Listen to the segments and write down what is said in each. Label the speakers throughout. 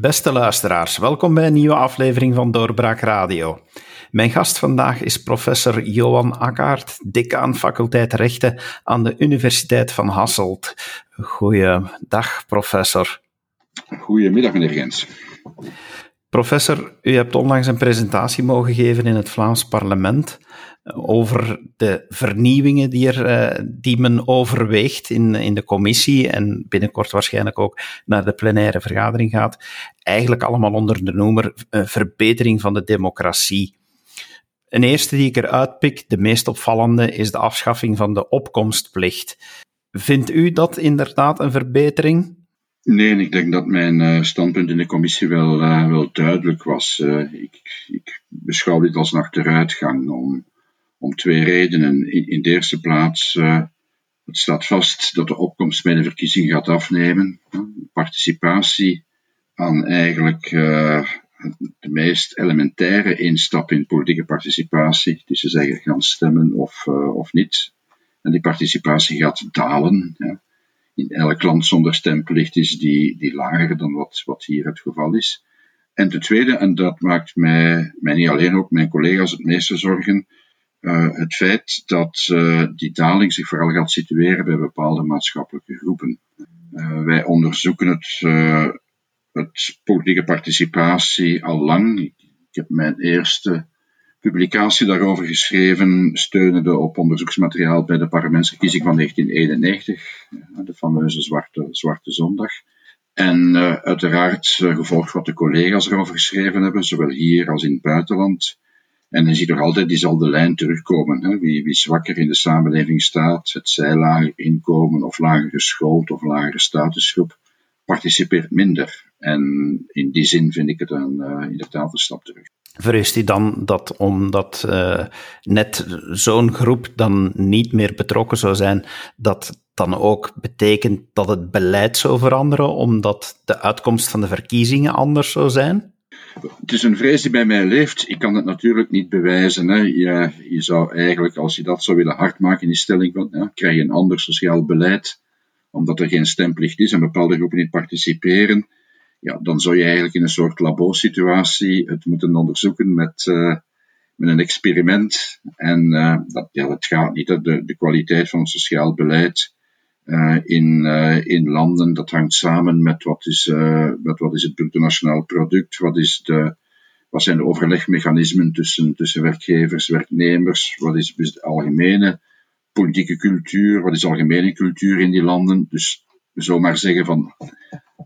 Speaker 1: Beste luisteraars, welkom bij een nieuwe aflevering van Doorbraak Radio. Mijn gast vandaag is professor Johan Akkaert, decaan faculteit rechten aan de Universiteit van Hasselt. Goeiedag, professor.
Speaker 2: Goedemiddag, meneer Gens.
Speaker 1: Professor, u hebt onlangs een presentatie mogen geven in het Vlaams parlement over de vernieuwingen die, er, eh, die men overweegt in, in de commissie en binnenkort waarschijnlijk ook naar de plenaire vergadering gaat. Eigenlijk allemaal onder de noemer uh, verbetering van de democratie. Een eerste die ik eruit pik, de meest opvallende, is de afschaffing van de opkomstplicht. Vindt u dat inderdaad een verbetering?
Speaker 2: Nee, ik denk dat mijn uh, standpunt in de commissie wel, wel duidelijk was. Ik, ik, beschouw dit als een achteruitgang om, om twee redenen. In, in de eerste plaats, het staat vast dat de opkomst bij de verkiezing gaat afnemen. Participatie aan eigenlijk de meest elementaire instap in politieke participatie. Is te zeggen, gaan stemmen of, of niet. En die participatie gaat dalen. Ja in elk land zonder stemplicht is die, die lager dan wat, wat hier het geval is. En ten tweede, en dat maakt mij, mij niet alleen, ook mijn collega's het meeste zorgen, uh, het feit dat uh, die daling zich vooral gaat situeren bij bepaalde maatschappelijke groepen. Uh, wij onderzoeken het, het politieke participatie al lang. Ik, heb mijn eerste publicatie daarover geschreven, steunende op onderzoeksmateriaal bij de parlementsverkiezing van 1991, de fameuze Zwarte, Zwarte Zondag. En uiteraard gevolgd wat de collega's erover geschreven hebben, zowel hier als in het buitenland. En je ziet er altijd diezelfde lijn terugkomen. Hè? Wie, wie zwakker in de samenleving staat, het zij lager inkomen of lager geschoold of lagere statusgroep, participeert minder. En in die zin vind ik het een, uh, inderdaad een stap terug.
Speaker 1: Vreest u dan dat omdat uh, net zo'n groep dan niet meer betrokken zou zijn, dat dan ook betekent dat het beleid zou veranderen, omdat de uitkomst van de verkiezingen anders zou zijn?
Speaker 2: Het is een vrees die bij mij leeft. Ik kan het natuurlijk niet bewijzen. Hè. Je, je zou eigenlijk, als je dat zou willen hardmaken in die stelling, van, krijg je een ander sociaal beleid, omdat er geen stemplicht is en bepaalde groepen niet participeren ja, dan zou je eigenlijk in een soort labo-situatie het moeten onderzoeken met, uh, met een experiment. En uh, dat, ja, dat gaat niet. De, de kwaliteit van het sociaal beleid in, in landen, dat hangt samen met wat is, met wat is het bruto product, wat, is de, wat zijn de overlegmechanismen tussen, tussen werkgevers, werknemers, wat is de algemene politieke cultuur, wat is de algemene cultuur in die landen. Dus zomaar zeggen van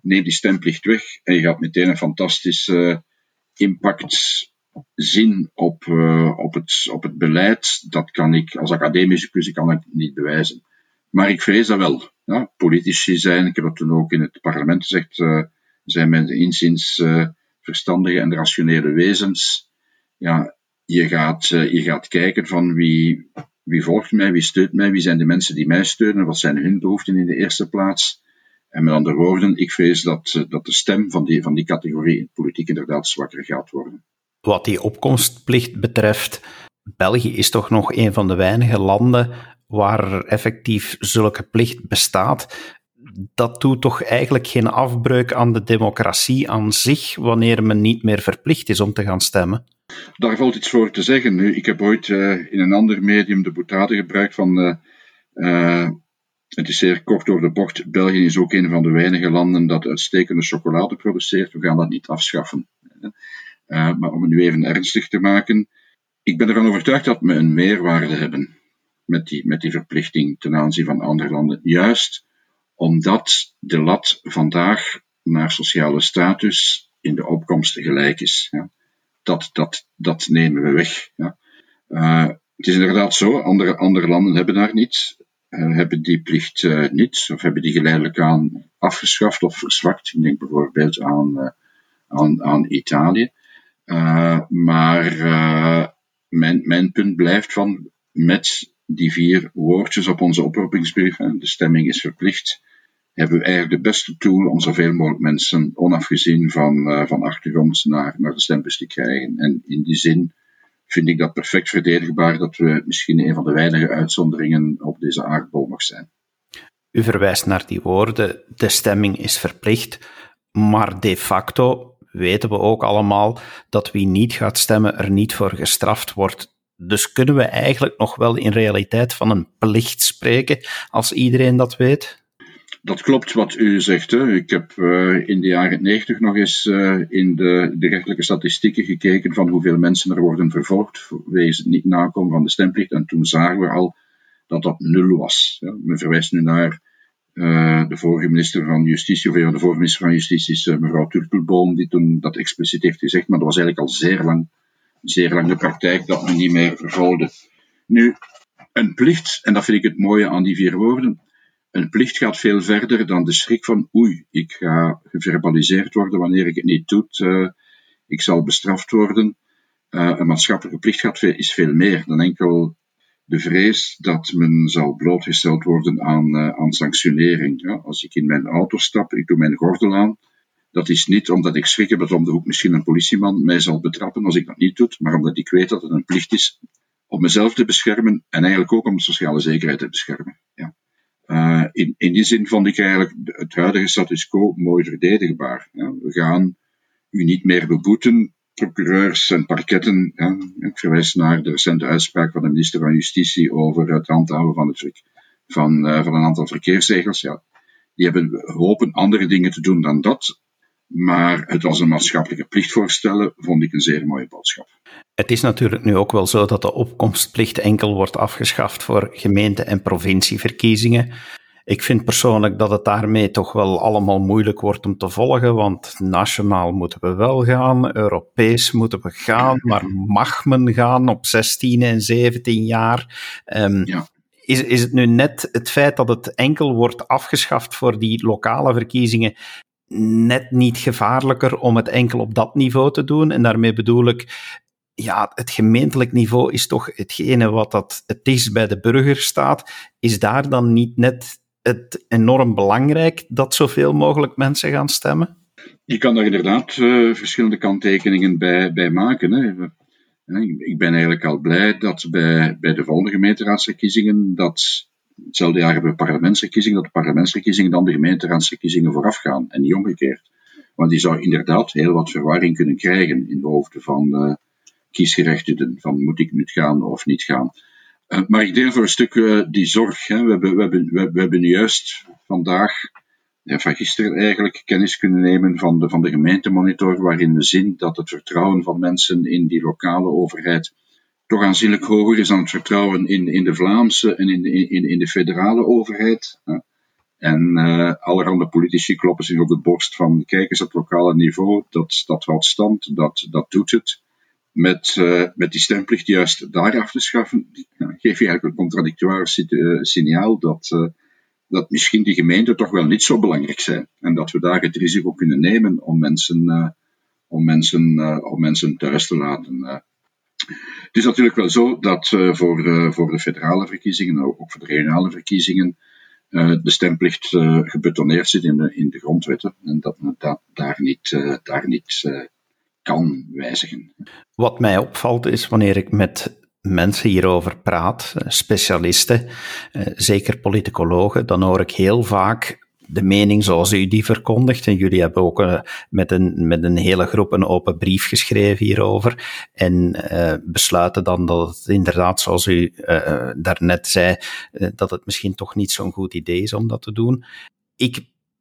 Speaker 2: neem die stemplicht weg en je gaat meteen een fantastische impact zien op, op, het, op het beleid. Dat kan ik als academicus kan ik niet bewijzen. Maar ik vrees dat wel. Ja, politici zijn, ik heb dat toen ook in het parlement gezegd, uh, zijn mijn inziens uh, verstandige en rationele wezens. Ja, je gaat, je gaat kijken van wie, wie volgt mij, wie steunt mij, wie zijn de mensen die mij steunen, wat zijn hun behoeften in de eerste plaats. En met andere woorden, ik vrees dat, eh, dat de stem van die, van die categorie in politiek inderdaad zwakker gaat worden.
Speaker 1: Wat die opkomstplicht betreft, België is toch nog een van de weinige landen waar effectief zulke plicht bestaat. Dat doet toch eigenlijk geen afbreuk aan de democratie aan zich wanneer men niet meer verplicht is om te gaan stemmen?
Speaker 2: Daar valt iets voor te zeggen. Nu, ik heb ooit uh, in een ander medium de boetade gebruikt van uh, uh, het is zeer kort door de bocht. België is ook een van de weinige landen dat uitstekende chocolade produceert. We gaan dat niet afschaffen. Maar om het nu even ernstig te maken. Ik ben ervan overtuigd dat we een meerwaarde hebben met die, met die verplichting ten aanzien van andere landen. Juist omdat de lat vandaag naar sociale status in de opkomst gelijk is. Ja. Dat, dat, dat nemen we weg. Ja. Uh, het is inderdaad zo, andere, andere landen hebben daar niet. Eh, hebben die plicht uh, niet, of hebben die geleidelijk aan afgeschaft of verzwakt. Ik denk bijvoorbeeld aan, aan, aan Italië. maar mijn, mijn punt blijft van met die vier woordjes op onze oproepingsbrief, de stemming is verplicht, hebben we eigenlijk de beste tool om zoveel mogelijk mensen, onafgezien van, van achtergrond, naar, naar de stembus te krijgen. En in die zin vind ik dat perfect verdedigbaar dat we misschien een van de weinige uitzonderingen op deze aardbol nog zijn.
Speaker 1: U verwijst naar die woorden, de stemming is verplicht. Maar de facto weten we ook allemaal dat wie niet gaat stemmen er niet voor gestraft wordt. Dus kunnen we eigenlijk nog wel in realiteit van een plicht spreken als iedereen dat weet?
Speaker 2: Dat klopt wat u zegt. Hè. Ik heb uh, in de jaren 90 nog eens uh, in de, de rechtelijke statistieken gekeken van hoeveel mensen er worden vervolgd wegens het niet nakomen van de stemplicht. En toen zagen we al dat dat nul was. Ja. Men verwijst nu naar uh, de vorige minister van Justitie, of de vorige minister van Justitie is mevrouw Turtelboom, die toen dat expliciet heeft gezegd. Maar dat was eigenlijk al zeer lang, zeer lang de praktijk dat men niet meer vervolgde. Nu, een plicht, en dat vind ik het mooie aan die vier woorden, een plicht gaat veel verder dan de schrik van oei, ik ga geverbaliseerd worden wanneer ik het niet doe, uh, ik zal bestraft worden. Uh, een maatschappelijke plicht gaat veel, is veel meer dan enkel de vrees dat men zal blootgesteld worden aan, uh, aan sanctionering. Ja, als ik in mijn auto stap, ik doe mijn gordel aan, dat is niet omdat ik schrik heb dat om de hoek misschien een politieman mij zal betrappen als ik dat niet doe, maar omdat ik weet dat het een plicht is om mezelf te beschermen en eigenlijk ook om de sociale zekerheid te beschermen. Ja. Uh, in, in die zin vond ik eigenlijk het huidige status quo mooi verdedigbaar. Ja. We gaan u niet meer beboeten, procureurs en parketten. Ja. Ik verwijs naar de recente uitspraak van de minister van Justitie over het handhaven van, het, van, uh, van een aantal verkeersregels. Ja. Die hebben hopen andere dingen te doen dan dat. Maar het als een maatschappelijke plicht voorstellen, vond ik een zeer mooie boodschap.
Speaker 1: Het is natuurlijk nu ook wel zo dat de opkomstplicht enkel wordt afgeschaft voor gemeente- en provincieverkiezingen. Ik vind persoonlijk dat het daarmee toch wel allemaal moeilijk wordt om te volgen, want nationaal moeten we wel gaan, Europees moeten we gaan, maar mag men gaan op 16 en 17 jaar? Um, ja. Is, is het nu net het feit dat het enkel wordt afgeschaft voor die lokale verkiezingen net niet gevaarlijker om het enkel op dat niveau te doen? En daarmee bedoel ik, ja, het gemeentelijk niveau is toch hetgene wat dat het is bij de burger staat. Is daar dan niet net het enorm belangrijk dat zoveel mogelijk mensen gaan stemmen?
Speaker 2: Je kan daar inderdaad uh, verschillende kanttekeningen bij, bij maken. Hè. Ik ben eigenlijk al blij dat bij, bij de volgende gemeenteraadsverkiezingen, dat hetzelfde jaar hebben we parlementsverkiezingen, dat de parlementsverkiezingen dan de gemeenteraadsverkiezingen voorafgaan en niet omgekeerd. Want die zou inderdaad heel wat verwarring kunnen krijgen in de hoofden van uh, kiesgerechtigden, van moet ik nu gaan of niet gaan. Uh, maar ik deel voor een stuk uh, die zorg. Hè. We, hebben, we, hebben, we hebben juist vandaag, ja, van gisteren eigenlijk, kennis kunnen nemen van de, van de gemeentemonitor, waarin we zien dat het vertrouwen van mensen in die lokale overheid toch aanzienlijk hoger is dan het vertrouwen in, in de Vlaamse en in de, in, in de federale overheid. En uh, allerhande politici kloppen zich op de borst van, kijk eens, het lokale niveau, dat, dat houdt stand, dat, dat doet het. Met, uh, met die stemplicht juist daar af te schaffen, geef je eigenlijk een contradictoire uh, signaal dat, dat misschien die gemeenten toch wel niet zo belangrijk zijn. En dat we daar het risico kunnen nemen om mensen, om mensen, om mensen thuis te laten. Het is natuurlijk wel zo dat uh, voor, de, voor de federale verkiezingen, ook voor de regionale verkiezingen, uh, de stemplicht gebetoneerd zit in de, in de grondwetten en dat men dat daar niet, daar niet kan wijzigen.
Speaker 1: Wat mij opvalt is wanneer ik met mensen hierover praat, specialisten, zeker politicologen, dan hoor ik heel vaak de mening zoals u die verkondigt. En jullie hebben ook uh, met, een, met een hele groep een open brief geschreven hierover. En uh, besluiten dan dat het inderdaad, zoals u uh, daarnet zei, dat het misschien toch niet zo'n goed idee is om dat te doen. Ik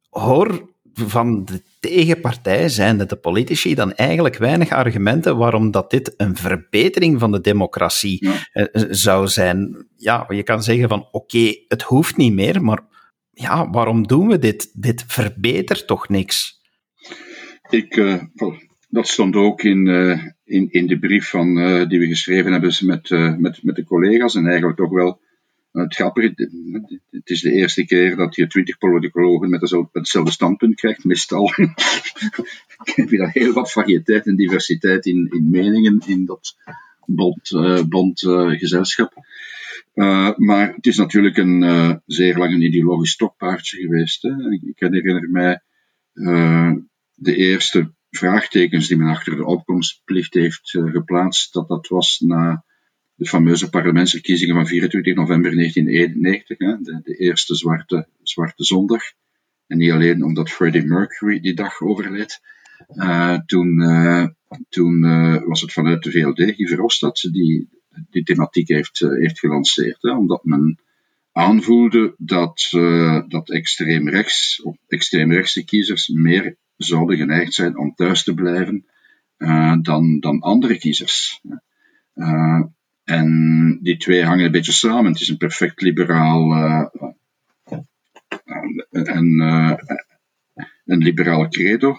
Speaker 1: hoor van de tegenpartij, zijnde de politici, dan eigenlijk weinig argumenten waarom dat dit een verbetering van de democratie ja. zou zijn. Ja, je kan zeggen van oké, okay, het hoeft niet meer, maar ja, waarom doen we dit? Dit verbetert toch niks?
Speaker 2: Ik, uh, dat stond ook in, uh, in, in de brief van, uh, die we geschreven hebben met, met, met de collega's. En eigenlijk toch wel het grappige, het is de eerste keer dat je twintig politicologen met, met hetzelfde standpunt krijgt. Meestal heb je daar heel wat variëteit en diversiteit in, in meningen in dat bond, bond gezelschap. Uh, maar het is natuurlijk een uh, zeer lang een ideologisch stokpaardje geweest. Hè. Ik, herinner mij uh, de eerste vraagtekens die men achter de opkomstplicht heeft geplaatst. Dat dat was na de fameuze parlementsverkiezingen van 24 november 1991, hè, de, de, eerste zwarte, zwarte zondag. En niet alleen omdat Freddie Mercury die dag overleed. toen toen was het vanuit de VLD, Guy Verhofstadt, die die thematiek heeft, heeft gelanceerd. Hè, omdat men aanvoelde dat, dat extreemrechts, of extreemrechtse kiezers meer zouden geneigd zijn om thuis te blijven uh, dan, dan andere kiezers. En die twee hangen een beetje samen. Het is een perfect liberaal en, een liberaal credo.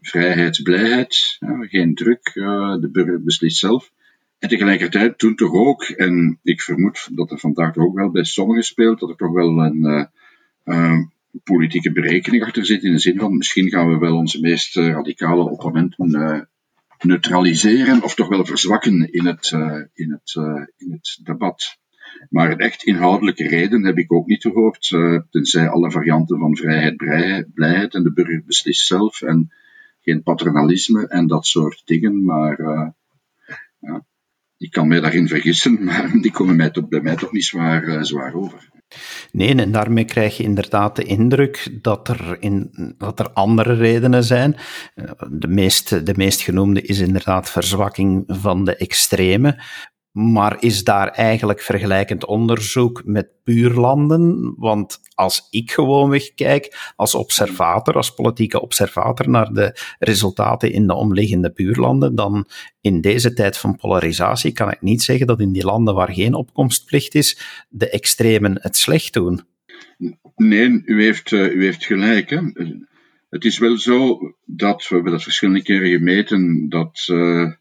Speaker 2: Vrijheid, blijheid, geen druk, de burger beslist zelf. En tegelijkertijd toen toch ook, en ik vermoed dat er vandaag ook wel bij sommigen speelt, dat er toch wel een politieke berekening achter zit. In de zin van misschien gaan we wel onze meest radicale opponenten neutraliseren of toch wel verzwakken in het, in het, in het debat. Maar een echt inhoudelijke reden heb ik ook niet gehoord, uh, tenzij alle varianten van vrijheid, blijheid en de burger beslist zelf en geen paternalisme en dat soort dingen. Maar ja, ik kan mij daarin vergissen, maar die komen mij toch, bij mij toch niet zwaar, zwaar over.
Speaker 1: Nee, en daarmee krijg je inderdaad de indruk dat er, in, dat er andere redenen zijn. De meest, de meest genoemde is inderdaad verzwakking van de extreme. Maar is daar eigenlijk vergelijkend onderzoek met buurlanden? Want als ik gewoonweg kijk, als observator, als politieke observator naar de resultaten in de omliggende buurlanden, dan in deze tijd van polarisatie kan ik niet zeggen dat in die landen waar geen opkomstplicht is, de extremen het slecht doen.
Speaker 2: Nee, u heeft, uh, u heeft gelijk. Hè? Het is wel zo dat, we hebben dat verschillende keren gemeten, dat uh,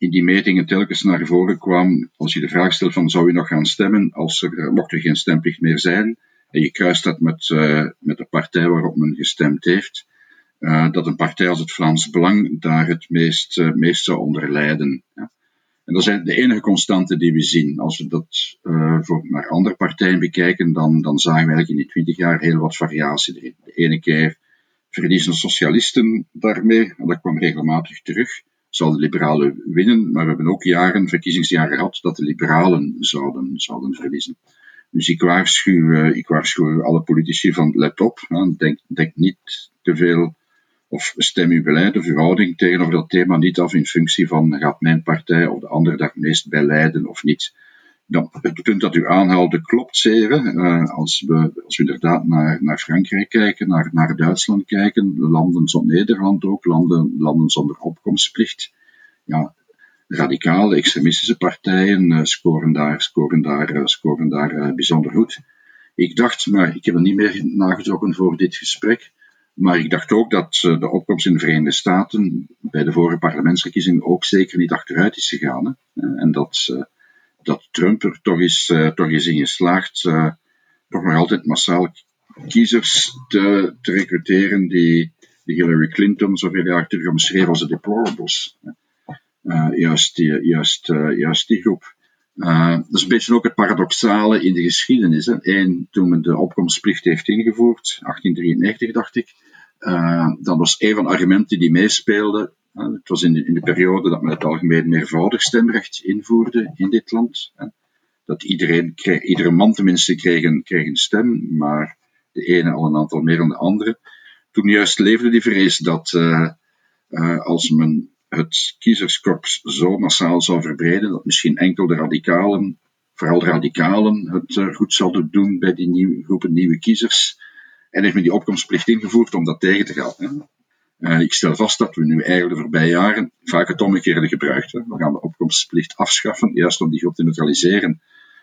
Speaker 2: in die metingen telkens naar voren kwam, als je de vraag stelt van zou je nog gaan stemmen, als er, mocht er geen stemplicht meer zijn, en je kruist dat met, uh, met de partij waarop men gestemd heeft, uh, dat een partij als het Vlaams Belang daar het meest, uh, meest zou onder lijden. Ja. En dat zijn de enige constanten die we zien. Als we dat voor naar andere partijen bekijken, dan, dan zagen we eigenlijk in die twintig jaar heel wat variatie. De ene keer verliezen socialisten daarmee, en dat kwam regelmatig terug zal de liberalen winnen, maar we hebben ook jaren, verkiezingsjaren gehad, dat de liberalen zouden, zouden verliezen. Dus ik waarschuw, uh, ik waarschuw alle politici van let op, denk, denk niet te veel of stem uw beleid of uw tegenover dat thema niet af in functie van gaat mijn partij of de andere dag meest bij of niet. Dan, het punt dat u aanhaalde klopt zeer. Uh, als, we, als we inderdaad naar, naar Frankrijk kijken, naar, naar Duitsland kijken, landen zonder Nederland ook, landen, landen zonder opkomstplicht. Ja, radicale extremistische partijen uh, scoren daar, scoren daar, uh, scoren daar bijzonder goed. Ik dacht, maar ik heb er niet meer nagetrokken voor dit gesprek, maar ik dacht ook dat de opkomst in de Verenigde Staten bij de vorige parlementsverkiezingen ook zeker niet achteruit is gegaan. Hè. En dat dat Trump er toch is, uh, toch is in geslaagd uh, toch nog altijd massaal kiezers te, te recruteren die, die Hillary Clinton zoveel jaar terug omschreef als de deplorables. Uh, juist, die, juist, juist die groep. dat is een beetje ook het paradoxale in de geschiedenis. Eén, toen men de opkomstplicht heeft ingevoerd, 1893 dacht ik, dat was een van de argumenten die meespeelden het was in de, in de, periode dat men het algemeen meervoudig stemrecht invoerde in dit land. Dat iedereen kreeg, iedere man tenminste kreeg een, stem, maar de ene al een aantal meer dan de andere. Toen juist leefde die vrees dat uh, uh, als men het kiezerskorps zo massaal zou verbreden, dat misschien enkel de radicalen, vooral de radicalen, het uh, goed zouden doen bij die nieuwe, groepen nieuwe kiezers. En heeft men die opkomstplicht ingevoerd om dat tegen te gaan. Hè. Uh, ik stel vast dat we nu eigenlijk de voorbije jaren vaak het omgekeerde gebruikt. We gaan de opkomstplicht afschaffen, juist om die groep te neutraliseren.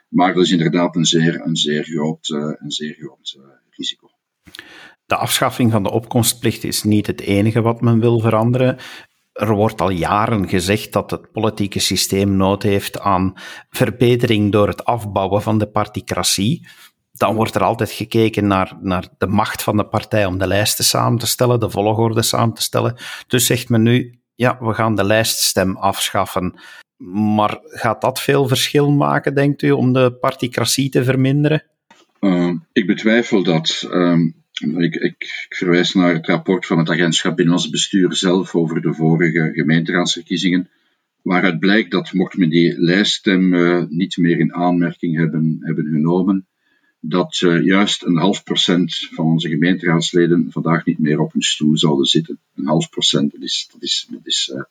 Speaker 2: Maar dat is inderdaad een zeer, een zeer groot, uh, een zeer groot uh, risico.
Speaker 1: De afschaffing van de opkomstplicht is niet het enige wat men wil veranderen. Er wordt al jaren gezegd dat het politieke systeem nood heeft aan verbetering door het afbouwen van de particratie dan wordt er altijd gekeken naar, naar de macht van de partij om de lijsten samen te stellen, de volgorde samen te stellen. Dus zegt men nu, ja, we gaan de lijststem afschaffen. Maar gaat dat veel verschil maken, denkt u, om de particratie te verminderen?
Speaker 2: Uh, ik betwijfel dat. Uh, ik, ik, ik, verwijs naar het rapport van het agentschap Binnenlands Bestuur zelf over de vorige gemeenteraadsverkiezingen, waaruit blijkt dat mocht men die lijststem uh, niet meer in aanmerking hebben, hebben genomen, dat juist een half procent van onze gemeenteraadsleden vandaag niet meer op hun stoel zouden zitten. Een half procent, dat is, dat is, dat is uh,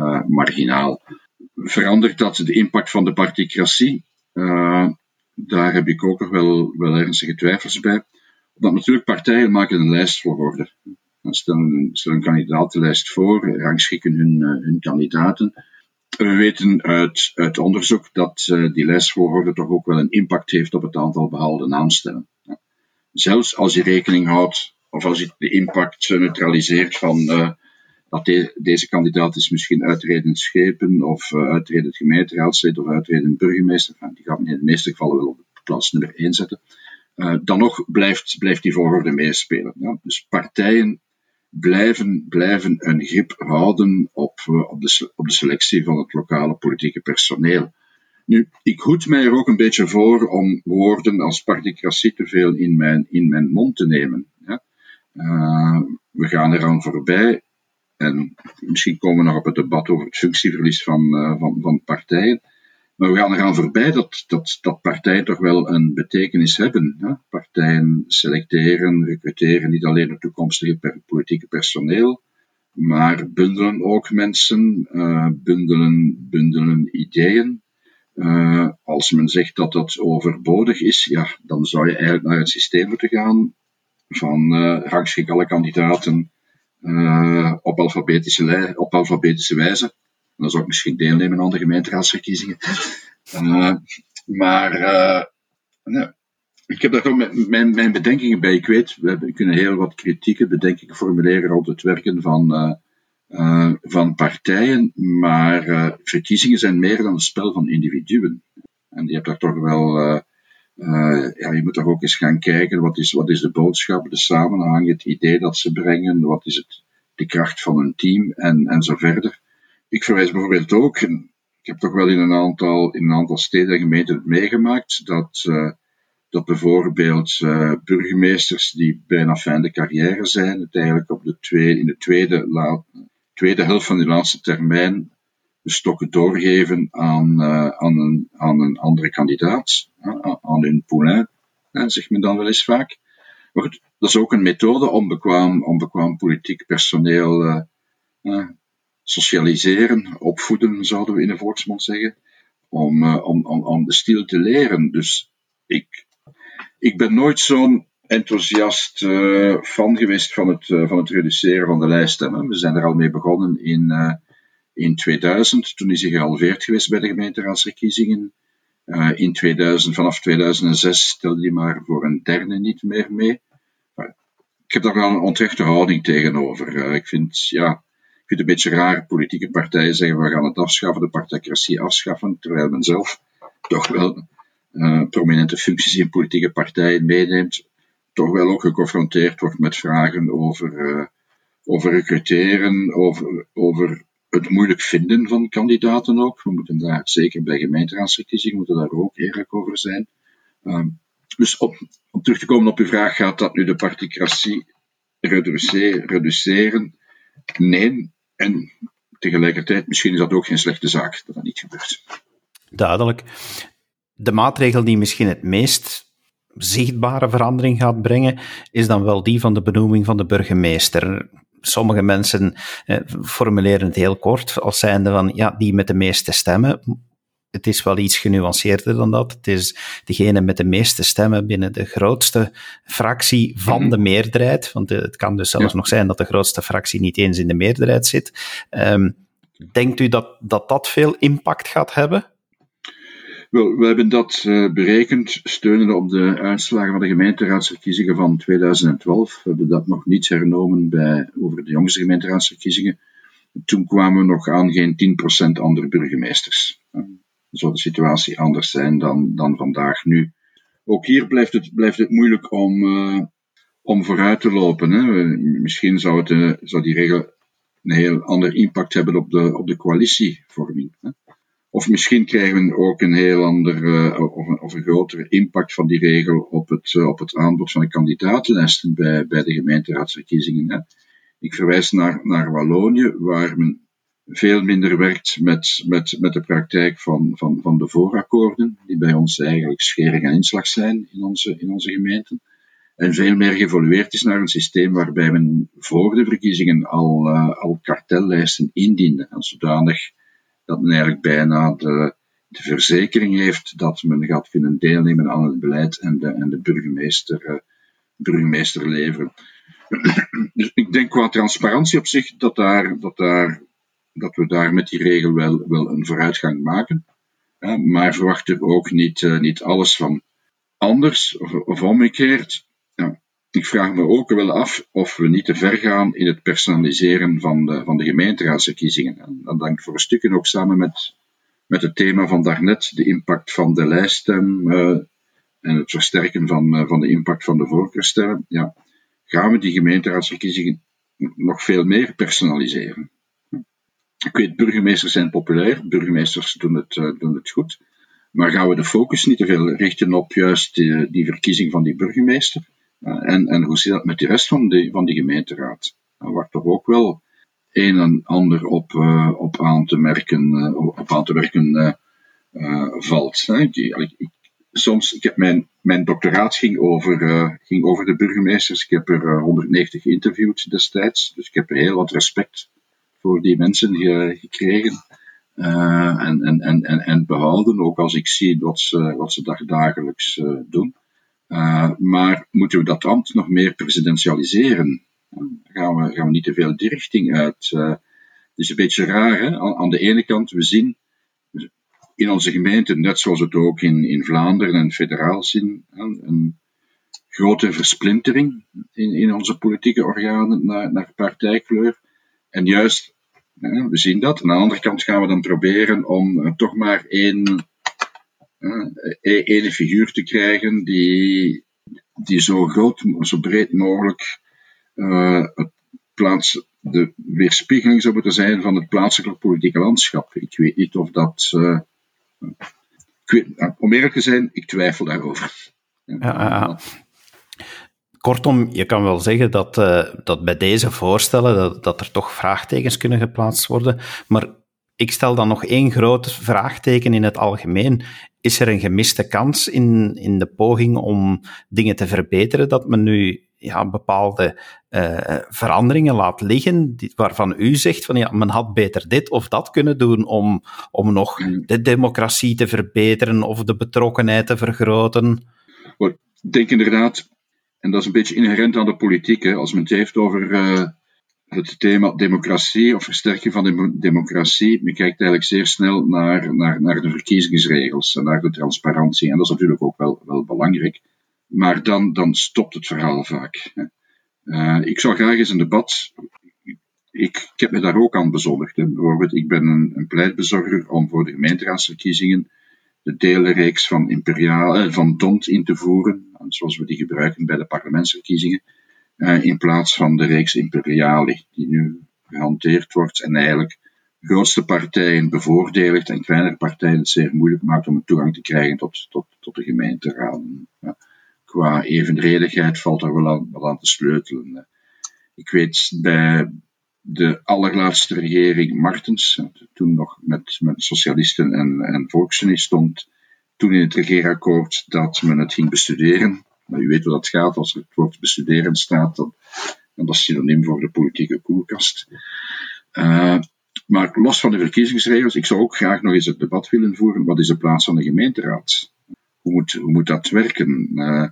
Speaker 2: uh, marginaal. Verandert dat de impact van de particratie? daar heb ik ook nog wel, wel ernstige twijfels bij. Want natuurlijk, partijen maken een lijst voor orde. Stellen, stellen een kandidatenlijst voor, rangschikken hun, hun kandidaten. We weten uit, uit onderzoek dat uh, die lijstvolgorde toch ook wel een impact heeft op het aantal behaalde naamstellen. Ja. Zelfs als je rekening houdt, of als je de impact neutraliseert van uh, dat de, deze kandidaat is misschien uitredend schepen, of uh, uitredend gemeenteraadslid, of uitredend burgemeester, enfin, die gaat in de meeste gevallen wel op plaats nummer 1 zetten, dan nog blijft, blijft die volgorde meespelen. Ja. Dus partijen blijven, blijven een grip houden op, uh, op, de, op de selectie van het lokale politieke personeel. Nu, ik hoed mij er ook een beetje voor om woorden als particratie te veel in mijn, in mijn mond te nemen. Ja? Uh, we gaan eraan voorbij. En misschien komen we nog op het debat over het functieverlies van, uh, van, van partijen. Maar we gaan eraan voorbij dat, dat, dat partijen toch wel een betekenis hebben. Hè? Partijen selecteren, recruteren niet alleen het toekomstige politieke personeel, maar bundelen ook mensen, uh, bundelen, bundelen ideeën. Uh, als men zegt dat dat overbodig is, ja, dan zou je eigenlijk naar het systeem moeten gaan van uh, alle kandidaten op, alfabetische op alfabetische wijze dan zou ik misschien deelnemen aan de gemeenteraadsverkiezingen. Uh, maar nee, ik heb daar gewoon mijn, mijn bedenkingen bij. Ik weet, we kunnen heel wat kritieke bedenkingen formuleren rond het werken van, uh, van partijen, maar verkiezingen zijn meer dan een spel van individuen. En je hebt daar toch wel, ja, je moet toch ook eens gaan kijken, wat is, wat is de boodschap, de samenhang, het idee dat ze brengen, wat is het, de kracht van een team en, en zo verder. Ik verwijs bijvoorbeeld ook, ik heb toch wel in een aantal, in een aantal steden en gemeenten meegemaakt, dat, uh, dat bijvoorbeeld uh, burgemeesters die bijna fijn de carrière zijn, het eigenlijk op de tweede, in de tweede, tweede helft van die laatste termijn de stokken doorgeven aan, uh, aan, een, aan een andere kandidaat, aan hun poulain, zegt men dan wel eens vaak. Maar goed, dat is ook een methode om bekwaam, om bekwaam politiek personeel socialiseren, opvoeden, zouden we in de volksmond zeggen, om, uh, om, om, om de stil te leren. Dus ik, ik ben nooit zo'n enthousiast uh, fan geweest van het, uh, van het reduceren van de lijststemmen. We zijn er al mee begonnen in, in 2000, toen is hij gehalveerd geweest bij de gemeenteraadsverkiezingen. in 2000, vanaf 2006 stelde hij maar voor een derde niet meer mee. ik heb daar wel een onterechte houding tegenover. ik vind, ja, vind het een beetje raar. Politieke partijen zeggen we gaan het afschaffen, de partijcratie afschaffen, terwijl men zelf toch wel uh, prominente functies in politieke partijen meeneemt, toch wel ook geconfronteerd wordt met vragen over, uh, over recruteren, over, over het moeilijk vinden van kandidaten ook. We moeten daar, zeker bij gemeenteraadsverkiezingen, moeten daar ook eerlijk over zijn. Uh, dus om, om terug te komen op uw vraag, gaat dat nu de particratie reduceren? Nee, en tegelijkertijd, misschien is dat ook geen slechte zaak dat dat niet gebeurt.
Speaker 1: Duidelijk. De maatregel die misschien het meest zichtbare verandering gaat brengen, is dan wel die van de benoeming van de burgemeester. Sommige mensen eh, formuleren het heel kort als zijnde van ja, die met de meeste stemmen het is wel iets genuanceerder dan dat. Het is degene met de meeste stemmen binnen de grootste fractie van mhm. de meerderheid. Want het kan dus zelfs nog zijn dat de grootste fractie niet eens in de meerderheid zit. Um, denkt u dat, dat dat veel impact gaat hebben?
Speaker 2: Wel, we hebben dat uh, berekend, steunende op de uitslagen van de gemeenteraadsverkiezingen van 2012. We hebben dat nog niet hernomen bij, over de jongste gemeenteraadsverkiezingen. Toen kwamen we nog aan geen 10% andere burgemeesters zou de situatie anders zijn dan, dan vandaag nu. Ook hier blijft het, blijft het moeilijk om, uh, om vooruit te lopen. Hè. Misschien zou, het, uh, zou die regel een heel ander impact hebben op de, op de coalitievorming. Hè. Of misschien krijgen we ook een heel ander uh, of, een, of, een, grotere impact van die regel op het, op het aanbod van de kandidatenlijsten bij, bij de gemeenteraadsverkiezingen. Hè. Ik verwijs naar, naar Wallonië, waar men veel minder werkt met, met, met de praktijk van, van, van de voorakkoorden, die bij ons eigenlijk schering en inslag zijn in onze, in onze gemeenten. En veel meer geëvolueerd is naar een systeem waarbij men voor de verkiezingen al, uh, al kartellijsten indiende. En zodanig dat men eigenlijk bijna de, verzekering heeft dat men gaat kunnen deelnemen aan het beleid en de, en de burgemeester, uh, burgemeester leveren. dus ik denk qua transparantie op zich dat, daar, dat, daar, dat we daar met die regel wel, wel een vooruitgang maken. Ja, maar verwacht er ook niet, uh, niet alles van. Anders, of, omgekeerd, ja, ik vraag me ook wel af of we niet te ver gaan in het personaliseren van de, van de gemeenteraadsverkiezingen. Dat hangt voor een stukje ook samen met, met het thema van daarnet, de impact van de lijststem uh, en het versterken van, uh, van de impact van de voorkeurstemmen. Ja, gaan we die gemeenteraadsverkiezingen nog veel meer personaliseren. Ik weet, burgemeesters zijn populair, burgemeesters doen het, uh, doen het goed. Maar gaan we de focus niet te veel richten op juist die, die verkiezing van die burgemeester? Uh, en, en hoe zit dat met de rest van de, van die gemeenteraad? Waar toch ook wel een en ander op, uh, op aan te merken, op aan te werken valt. Ik, ik, soms, ik heb mijn, mijn doctoraat ging over, ging over de burgemeesters. Ik heb er uh, 190 geïnterviewd destijds. Dus ik heb heel wat respect voor die mensen ge, gekregen. Uh, en, en, en, en, en behouden, ook als ik zie wat ze, wat ze dagelijks doen. maar moeten we dat ambt nog meer presidentialiseren? gaan, we, gaan we niet te veel die richting uit? het is een beetje raar, hè? Aan de ene kant, we zien in onze gemeente, net zoals het ook in, in Vlaanderen en federaal zien, een grote versplintering in, in onze politieke organen naar, naar partijkleur. En juist, we zien dat. Aan de andere kant gaan we dan proberen om uh, toch maar één, één figuur te krijgen die, die zo groot, zo breed mogelijk het plaats, de weerspiegeling zou moeten zijn van het plaatselijke politieke landschap. Ik weet niet of dat weet, om eerlijk te zijn, ik twijfel daarover.
Speaker 1: Ja, ja. Kortom, je kan wel zeggen dat, uh, dat bij deze voorstellen dat, dat er toch vraagtekens kunnen geplaatst worden. Maar ik stel dan nog één groot vraagteken in het algemeen. Is er een gemiste kans in, in de poging om dingen te verbeteren, dat men nu ja, bepaalde uh, veranderingen laat liggen, die, waarvan u zegt van ja, men had beter dit of dat kunnen doen om, om nog mm. de democratie te verbeteren of de betrokkenheid te vergroten?
Speaker 2: Ik denk inderdaad, en dat is een beetje inherent aan de politiek, hè, als men het heeft over uh, het thema democratie of versterking van de democratie, men kijkt eigenlijk zeer snel naar, naar, naar de verkiezingsregels en naar de transparantie. En dat is natuurlijk ook wel, wel belangrijk. Maar dan, dan stopt het verhaal vaak. Uh, ik zou graag eens een debat. Ik, ik heb me daar ook aan bezondigd. Hè. Bijvoorbeeld, ik ben een, een pleitbezorger om voor de gemeenteraadsverkiezingen de delenreeks van, imperiaal, eh, van DONT in te voeren, zoals we die gebruiken bij de parlementsverkiezingen, uh, in plaats van de reeks imperiali, die nu gehanteerd wordt en eigenlijk grootste partijen bevoordeligt en kleinere partijen het zeer moeilijk maakt om toegang te krijgen tot, tot, tot de gemeenteraad. Qua evenredigheid valt er wel aan, wel aan te sleutelen. Ik weet bij de allerlaatste regering Martens, toen nog met, met socialisten en, en volksunie stond, toen in het regeerakkoord dat men het ging bestuderen. Maar u weet hoe dat gaat, als er het woord bestuderen staat, dan, dan dat is synoniem voor de politieke koelkast. Uh, maar los van de verkiezingsregels, ik zou ook graag nog eens het debat willen voeren, wat is de plaats van de gemeenteraad? Hoe moet, hoe moet dat werken? Uh,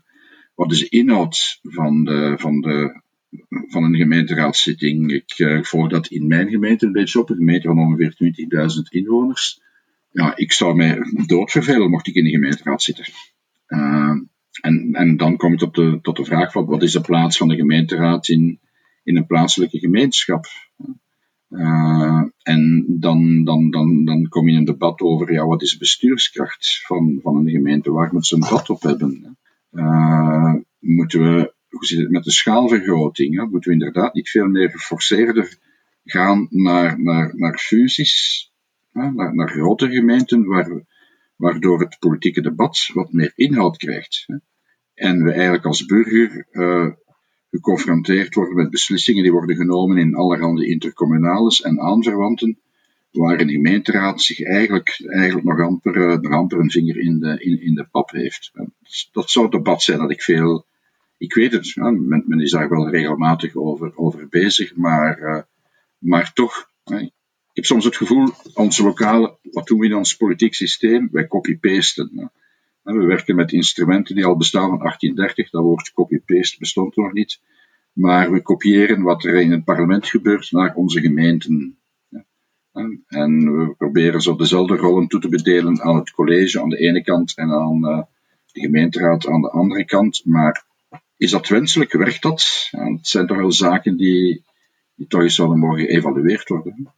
Speaker 2: wat is de inhoud van, de, van, de, van een gemeenteraadszitting? Ik uh, volg dat in mijn gemeente een beetje op, een gemeente van ongeveer 20.000 inwoners. Ja, ik zou mij doodvervelen mocht ik in de gemeenteraad zitten. Uh, en, en dan kom je tot de, tot de vraag van wat is de plaats van de gemeenteraad in, in een plaatselijke gemeenschap? Uh, en dan, dan, dan, dan kom je in een debat over ja, wat is de bestuurskracht van, van een gemeente? Waar moet ze een vat op hebben? Moeten we, hoe zit het met de schaalvergroting? Hè? Moeten we inderdaad niet veel meer geforceerder gaan naar, naar, naar fusies, hè? Naar, naar grotere gemeenten, waar, waardoor het politieke debat wat meer inhoud krijgt. Hè? En we eigenlijk als burger uh, geconfronteerd worden met beslissingen die worden genomen in allerhande intercommunales en aanverwanten, waar een gemeenteraad zich eigenlijk, eigenlijk nog, amper, nog amper een vinger in de, in, in de pap heeft. Dat zou het debat zijn dat ik veel. Ik weet het, men, men is daar wel regelmatig over, over bezig, maar, maar toch. Ik heb soms het gevoel, onze lokale, wat doen we in ons politiek systeem? Wij copy-pasten. We werken met instrumenten die al bestaan van 1830. Dat woord copy-paste bestond nog niet. Maar we kopiëren wat er in het parlement gebeurt naar onze gemeenten. En we proberen zo dezelfde rollen toe te bedelen aan het college aan de ene kant en aan eh, de gemeenteraad aan de andere kant. Maar is dat wenselijk? Werkt dat? het zijn toch wel zaken die, die toch eens zouden mogen geëvalueerd worden.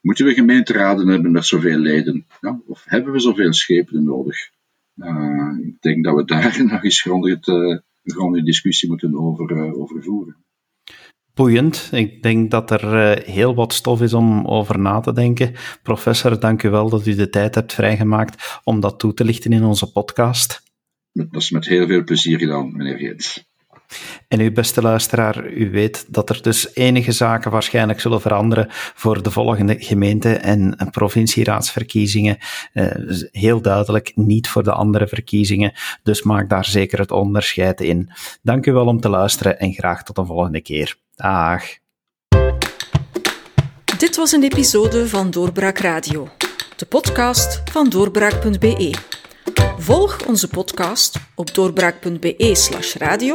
Speaker 2: Moeten we gemeenteraden hebben met zoveel leden? Ja? Of hebben we zoveel schepen nodig? Uh, ik denk dat we daar nog eens grondig, een grondige discussie moeten over, uh, over voeren.
Speaker 1: Boeiend. Ik denk dat er uh, heel wat stof is om over na te denken. Professor, dank u wel dat u de tijd hebt vrijgemaakt om dat toe te lichten in onze podcast.
Speaker 2: Dat is met heel veel plezier gedaan, meneer Geets.
Speaker 1: En uw beste luisteraar, u weet dat er dus enige zaken waarschijnlijk zullen veranderen voor de volgende gemeente- en provincieraadsverkiezingen. Uh, heel duidelijk niet voor de andere verkiezingen, dus maak daar zeker het onderscheid in. Dank u wel om te luisteren en graag tot een volgende keer. Dag.
Speaker 3: Dit was een episode van Doorbraak Radio, de podcast van doorbraak.be. Volg onze podcast op doorbraak.be/radio